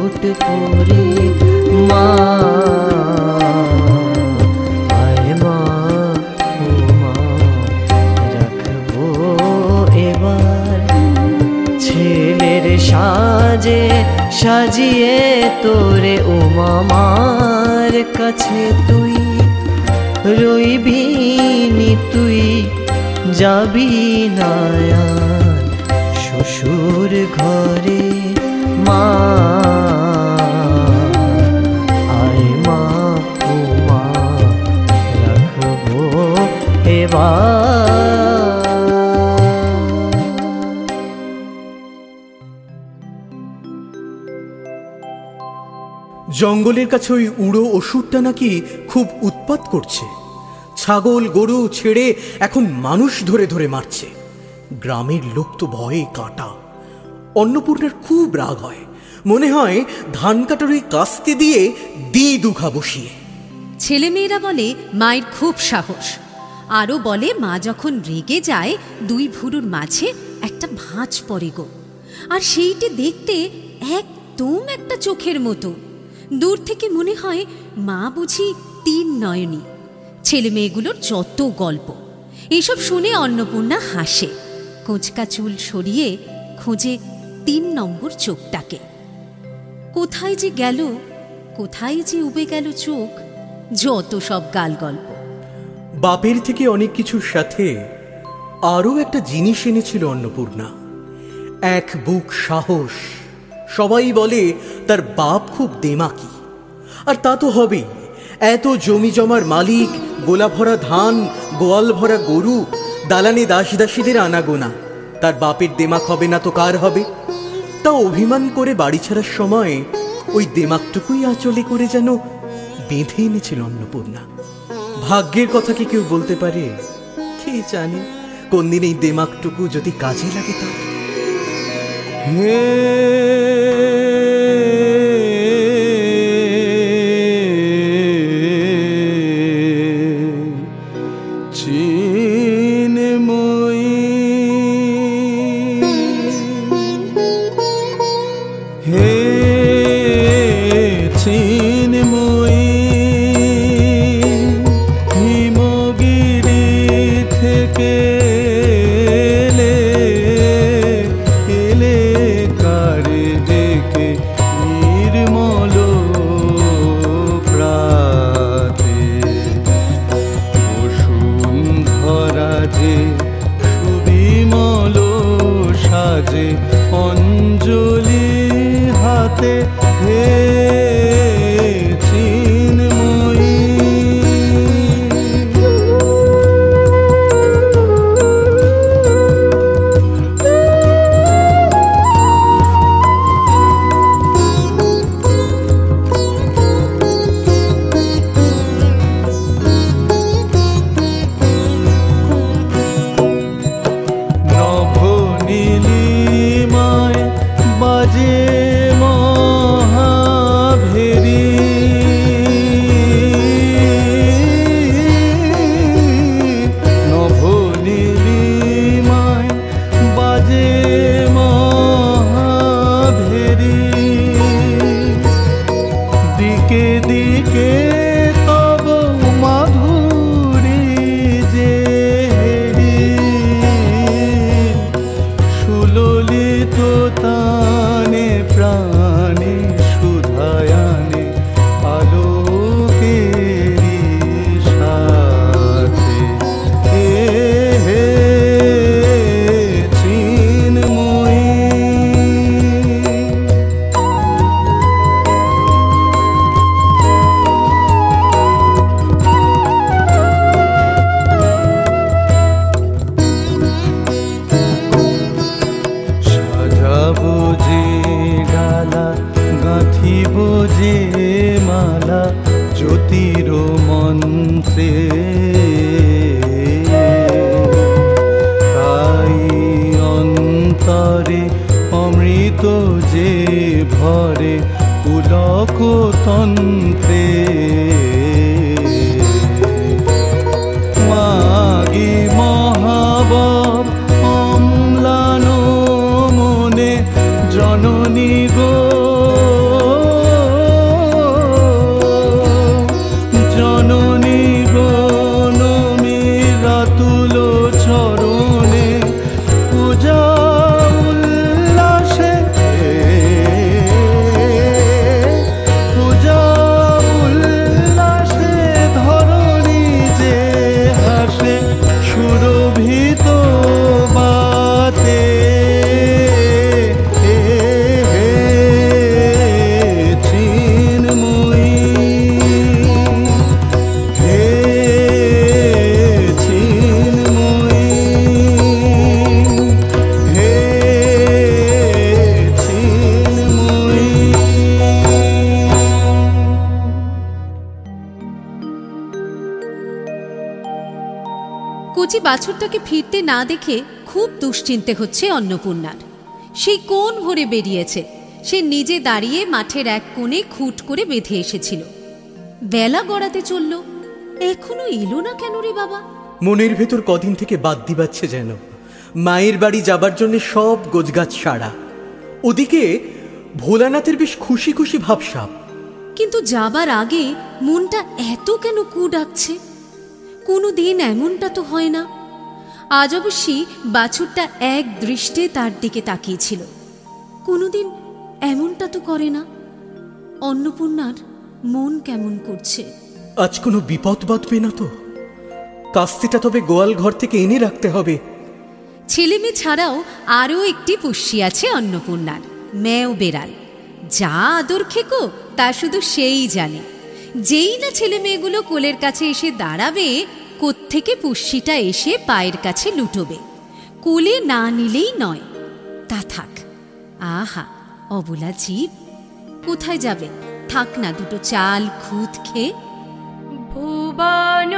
মুকুট পরে মা। মা, ও মা এবার ছেলের সাজে, সাজিয়ে তোরে ও মামার কাছে তুই রইবি নি তুই যাবি না শ্বশুর ঘরে মা। জঙ্গলের কাছে ওই উড়ো ওষুধটা নাকি খুব উৎপাত করছে। ছাগল গরু ছেড়ে এখন মানুষ ধরে ধরে মারছে। গ্রামের লোক তো ভয়ে কাটা। অন্নপূর্ণার খুব রাগ হয়। মনে হয় ধান কাটার ওই কাস্তে দিয়ে দি দুখা বসিয়ে। ছেলেমেয়েরা বলে মায়ের খুব সাহস। আরও বলে, মা যখন রেগে যায়, দুই ভুরুর মাঝে একটা ভাঁজ পড়ে গো। আর সেইটি দেখতে একদম একটা চোখের মতো। দূর থেকে মনে হয়, মা বুঝি তিন নয়নী। ছেলে মেয়েগুলোর যত গল্প। এসব শুনে অন্নপূর্ণা হাসে। কোঁচকা চুল সরিয়ে খোঁজে তিন নম্বর চোখটাকে। কোথায় যে গেল, কোথায় যে উবে গেল চোখ, যত সব গাল গল্প বাপের থেকে অনেক কিছুর সাথে আরও একটা জিনিস এনেছিল অন্নপূর্ণা। এক বুক সাহস। সবাই বলে, তার বাপ খুব দেমাকি। আর তা তো হবেই। এত জমি জমার মালিক, গোলা ভরা ধান, গোয়াল ভরা গরু, দালানে দাস দাসীদের আনাগোনা। তার বাপের দেমাক হবে না তো কার হবে? তা অভিমান করে বাড়ি ছাড়ার সময় ওই দেমাকটুকুই আঁচলে করে যেন বেঁধে এনেছিল অন্নপূর্ণা। ভাগ্যের কথা কি কেউ বলতে পারে? কি জানি? কোন দিন এই দেমাকটুকু যদি কাজে লাগে তা? হে দিকে দিকে জ্যোতির মন্ত্রে তাই অন্তরে অমৃত যে ভরে পুলক তন্ত্রে বাছুরটাকে ফিরতে না দেখে খুব দুশ্চিন্তে হচ্ছে অন্নপূর্ণার। সেই কোন ভরে বেরিয়েছে? সে নিজে দাঁড়িয়ে মাঠের এক কোণে খুট করে বেঁধে এসেছিল। বেলা গড়াতে চলল এখনও এলো না কেন রে বাবা? মনের ভেতর কদিন থেকে বাদ দিবাচ্ছে যেন। মায়ের বাড়ি যাবার জন্য সব গোজগাছ সারা। ওদিকে ভোলানাথের বেশ খুশি খুশি ভাবসাব। কিন্তু যাবার আগে মনটা এত কেন কু ডাকছে কোনো দিন এমনটা তো হয় না। আজ অবশ্যই বাছুরটা এক দৃষ্টে তার দিকে তাকিয়েছিল। কোনোদিন এমনটা তো করে না। অন্নপূর্ণার মন কেমন করছে? আজ কোনো বিপদ বাঁধবে না তো। কাস্তিটা তবে গোয়াল ঘর থেকে এনে রাখতে হবে। ছেলেমেয়ে ছাড়াও আরও একটি পুষ্যি আছে অন্নপূর্ণার মেও বেড়াল। যা আদর খেকো তা শুধু সেই জানে। যেই না ছেলে মেয়েগুলো কোলের কাছে এসে দাঁড়াবে কোত্থেকে পুষ্যিটা এসে পায়ের কাছে লুটোবে? কোলে না নিলেই নয়। তা থাক। আহা, অবলা জীব। কোথায় যাবে? থাক না দুটো চাল খুদ খেয়ে। ভুবন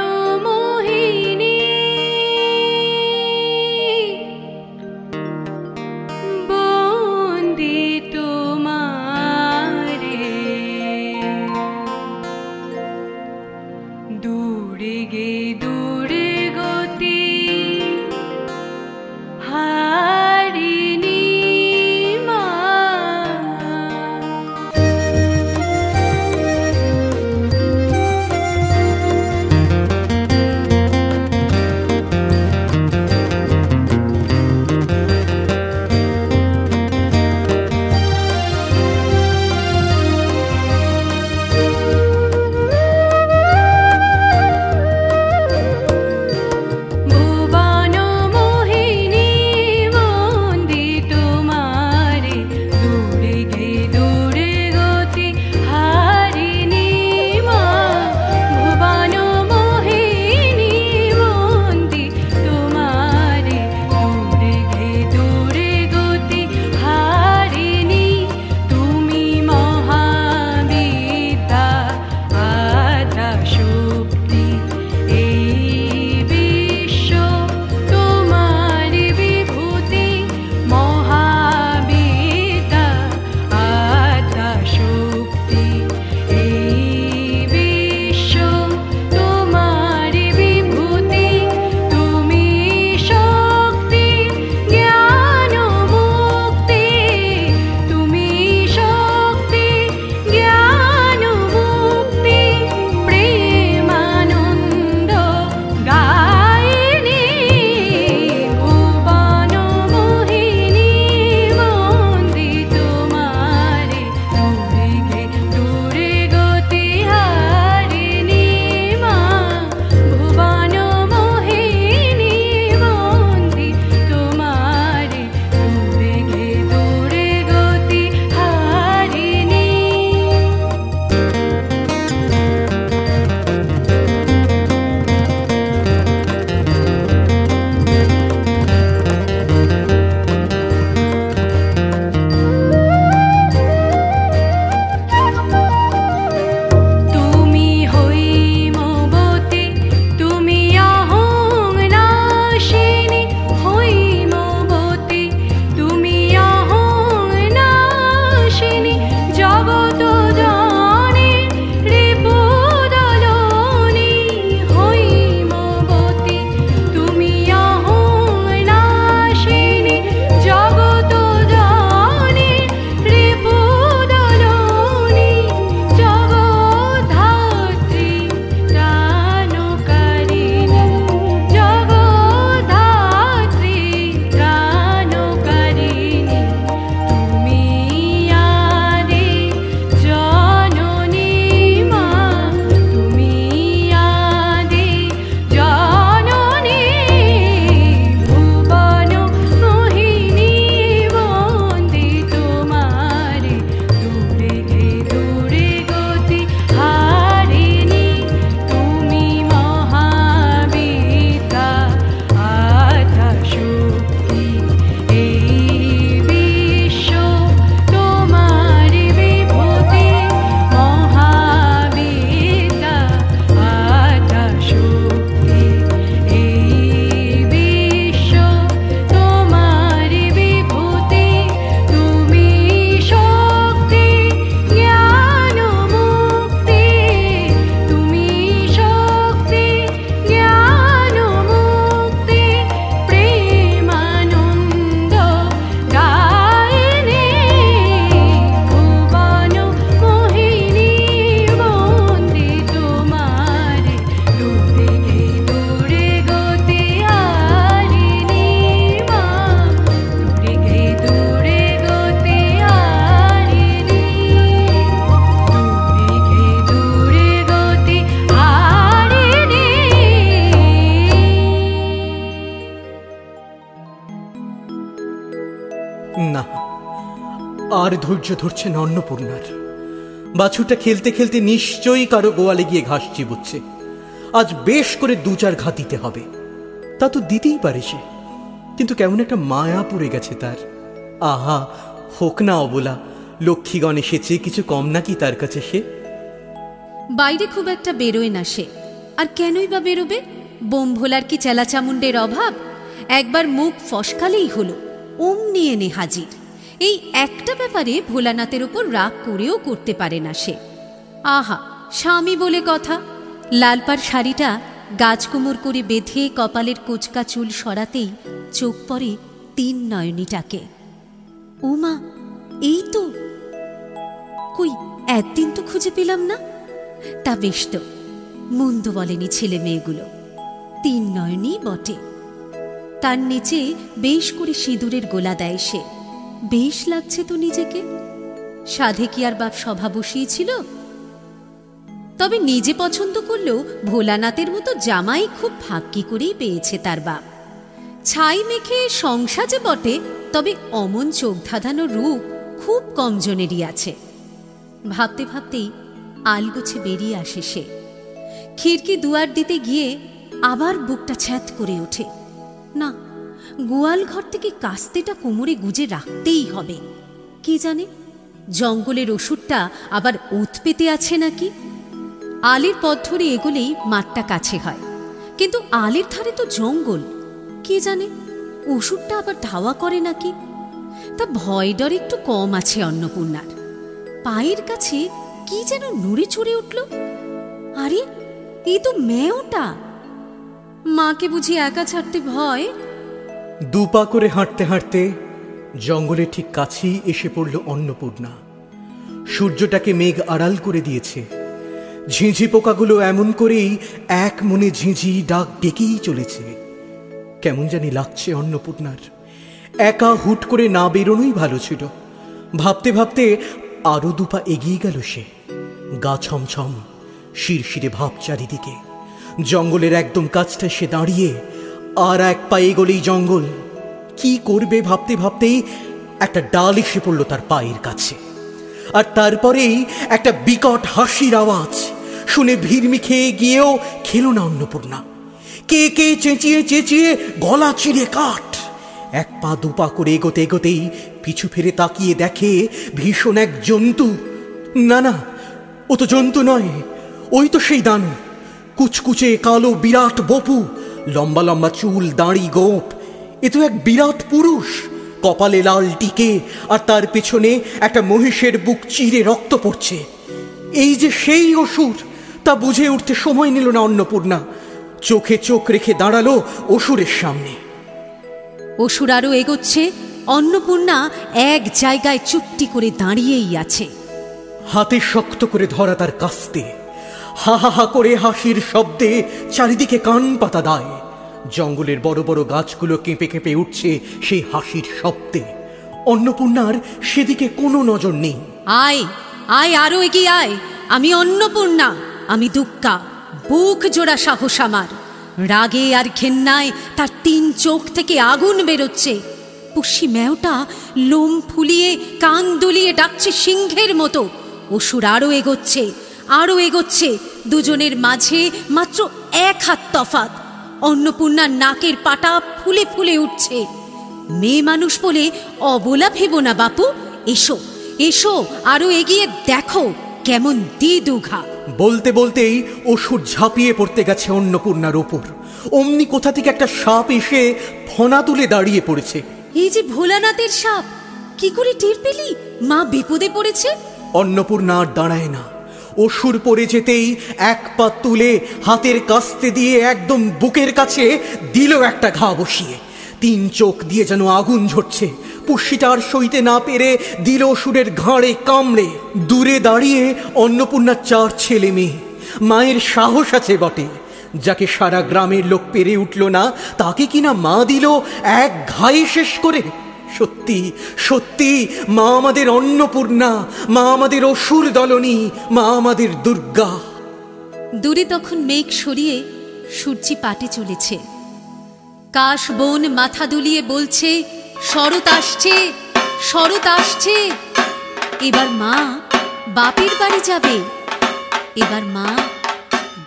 আর ধৈর্য ধরছে না অন্নপূর্ণার বাছুরটা খেলতে খেলতে নিশ্চয়ই কারও গোয়ালে গিয়ে ঘাস চিবুচ্ছে। আজ বেশ করে দু চার ঘা দিতে হবে। তা তো দিতেই পারে সে। কিন্তু কেমন একটা মায়া পড়ে গেছে তার। আহা, হোক না অবলা, লক্ষ্মীগণ এসেছে, কিছু কম নাকি তার কাছে সে? বাইরে খুব একটা বেরোয় না সে। আর কেনই বা বেরোবে? বোম ভোলার কি চেলাচামুণ্ডের অভাব? একবার মুখ ফসকালেই হলো। অমনি এনে হাজির। এই একটা ব্যাপারে ভোলানাথের ওপর রাগ করেও করতে পারে না সে। আহা, স্বামী বলে কথা। লালপার শাড়িটা গাছকুমোর করে বেঁধে কপালের কোচকা চুল সরাতেই চোখ পড়ে তিন নয়নীটাকে। উমা এই তো। কই, একদিন তো খুঁজে পেলাম না? তা বেশ তো, মন্দ বলেনি ছেলে মেয়েগুলো। তিন নয়নই বটে। তার নিচে বেশ করে সিঁদুরের গোলা দেয় সে। বেশ লাগছে তো নিজেকে। সাধে কি আর বাপ সভা বসিয়েছিল? তবে নিজে পছন্দ করলেও ভোলানাথের মতো জামাই খুব ভাগ্যি করেই পেয়েছে তার বাপ। ছাই মেখে সংসাজে বটে, তবে অমন চোখ ধাঁধানো রূপ খুব কম জনেরই আছে। ভাবতে ভাবতেই আলগোছে বেরিয়ে আসে সে। খিড়কি দুয়ার দিতে গিয়ে আবার বুকটা ছ্যাত করে ওঠে। না গোয়াল ঘর থেকে কাস্তেটা কোমরে গুজে রাখতেই হবে। কি জানে? জঙ্গলের ওষুধটা আবার ওত পেতে আছে নাকি? আলের পথ ধরে এগোলেই মাঠটা কাছে হয়। কিন্তু আলের ধারে তো জঙ্গল। কে জানে? ওষুধটা আবার ধাওয়া করে নাকি? তা ভয় ডর একটু কম আছে অন্নপূর্ণার। পায়ের কাছে কি যেন নড়ে চড়ে উঠল। আরে এই তো মেয়েওটা মাকে বুঝি একা ছাড়তে ভয়? দুপা করে হাঁটতে হাঁটতে জঙ্গলের ঠিক কাছেই এসে পড়ল অন্নপূর্ণা। সূর্যটাকে মেঘ আড়াল করে দিয়েছে। ঝিঁঝি পোকাগুলো এমন করেই এক মনে ঝিঁঝি ডাক ডেকেই চলেছে। কেমন জানি লাগছে অন্নপূর্ণার। একা হুট করে না বেরোনোই ভালো ছিল। ভাবতে ভাবতে আরও দুপা এগিয়ে গেল সে। গা ছমছম, শিরশিরে ভাব চারিদিকে। জঙ্গলের একদম কাছটা সে দাঁড়িয়ে আর এক পায়ে গলেই জঙ্গল। কি করবে ভাবতে ভাবতেই একটা ডাল এসে পড়ল তার পায়ের কাছে। আর তারপরেই একটা বিকট হাসির আওয়াজ শুনে ভিড়মি খেয়ে গিয়েও খেলো না অন্নপূর্ণা। কে কে চেঁচিয়ে চেঁচিয়ে গলা চিড়ে কাঠ। এক পা দুপা করে এগোতে এগোতেই পিছু ফিরে তাকিয়ে দেখে ভীষণ এক জন্তু। না না, ও তো জন্তু নয়, ওই তো সেই দানু কুচকুচে কালো বিরাট বপু লম্বা লম্বা চুল দাঁড়ি গোপ। এ তো এক বিরাট পুরুষ। কপালে লাল টিকে আর তার পেছনে একটা মহিষের বুক চিরে রক্ত পড়ছে। এই যে সেই অসুর তা বুঝে উঠতে সময় নিল না অন্নপূর্ণা। চোখে চোখ রেখে দাঁড়াল অসুরের সামনে। অসুর আরও এগোচ্ছে অন্নপূর্ণা এক জায়গায় চুপটি করে দাঁড়িয়েই আছে। হাতে শক্ত করে ধরা তার কাস্তে। হা হা হা করে হাসির শব্দে চারিদিকে কান পাতা দায়। জঙ্গলের বড় বড় গাছগুলো কেঁপে কেঁপে উঠছে সেই হাসির শব্দে। অন্নপূর্ণার সেদিকে কোনো নজর নেই। আয় আয়, আরও এগিয়ে আয়। আমি অন্নপূর্ণা, আমি দুক্কা, বুক জোড়া সাহস আমার। রাগে আর ঘেন্নায় তার তিন চোখ থেকে আগুন বেরোচ্ছে। পুষি ম্যাওটা লোম ফুলিয়ে কান দুলিয়ে ডাকছে সিংহের মতো। অসুর আরও এগোচ্ছে। আরও এগোচ্ছে। দুজনের মাঝে মাত্র এক হাত তফাত অন্নপূর্ণার নাকের পাটা ফুলে ফুলে উঠছে। মেয়ে মানুষ বলে অবলা ভেবো না বাপু এসো এসো আরও এগিয়ে দেখো কেমন দি দুঘা বলতে বলতেই অসুর ঝাঁপিয়ে পড়তে গেছে অন্নপূর্ণার ওপর। অমনি কোথা থেকে একটা সাপ এসে ফনা তুলে দাঁড়িয়ে পড়েছে। এই যে ভোলানাথের সাপ কি করে টের পেলি? মা বিপদে পড়েছে। অন্নপূর্ণা আর দাঁড়ায় না। অসুর পড়ে যেতেই এক পা তুলে হাতের কাস্তে দিয়ে একদম বুকের কাছে দিল একটা ঘা বসিয়ে। তিন চোখ দিয়ে যেন আগুন ঝরছে। পুষ্যিটার সইতে না পেরে দিল অসুরের ঘাড়ে কামড়ে। দূরে দাঁড়িয়ে অন্নপূর্ণার চার ছেলে মেয়ে। মায়ের সাহস আছে বটে। যাকে সারা গ্রামের লোক পেরে উঠল না, তাকে কিনা মা দিল, এক ঘাই শেষ করে সত্যি সত্যি মা আমাদের অন্নপূর্ণা মা আমাদের অসুর দলনী মা আমাদের দুর্গা। দূরে তখন মেঘ সরিয়ে সূর্যি পাটে চলেছে। কাশ বন মাথা দুলিয়ে বলছে শরৎ আসছে শরৎ আসছে। এবার মা বাপের বাড়ি যাবে। এবার মা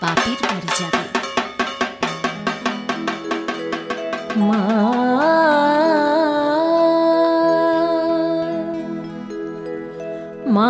বাপের বাড়ি যাবে। মা মা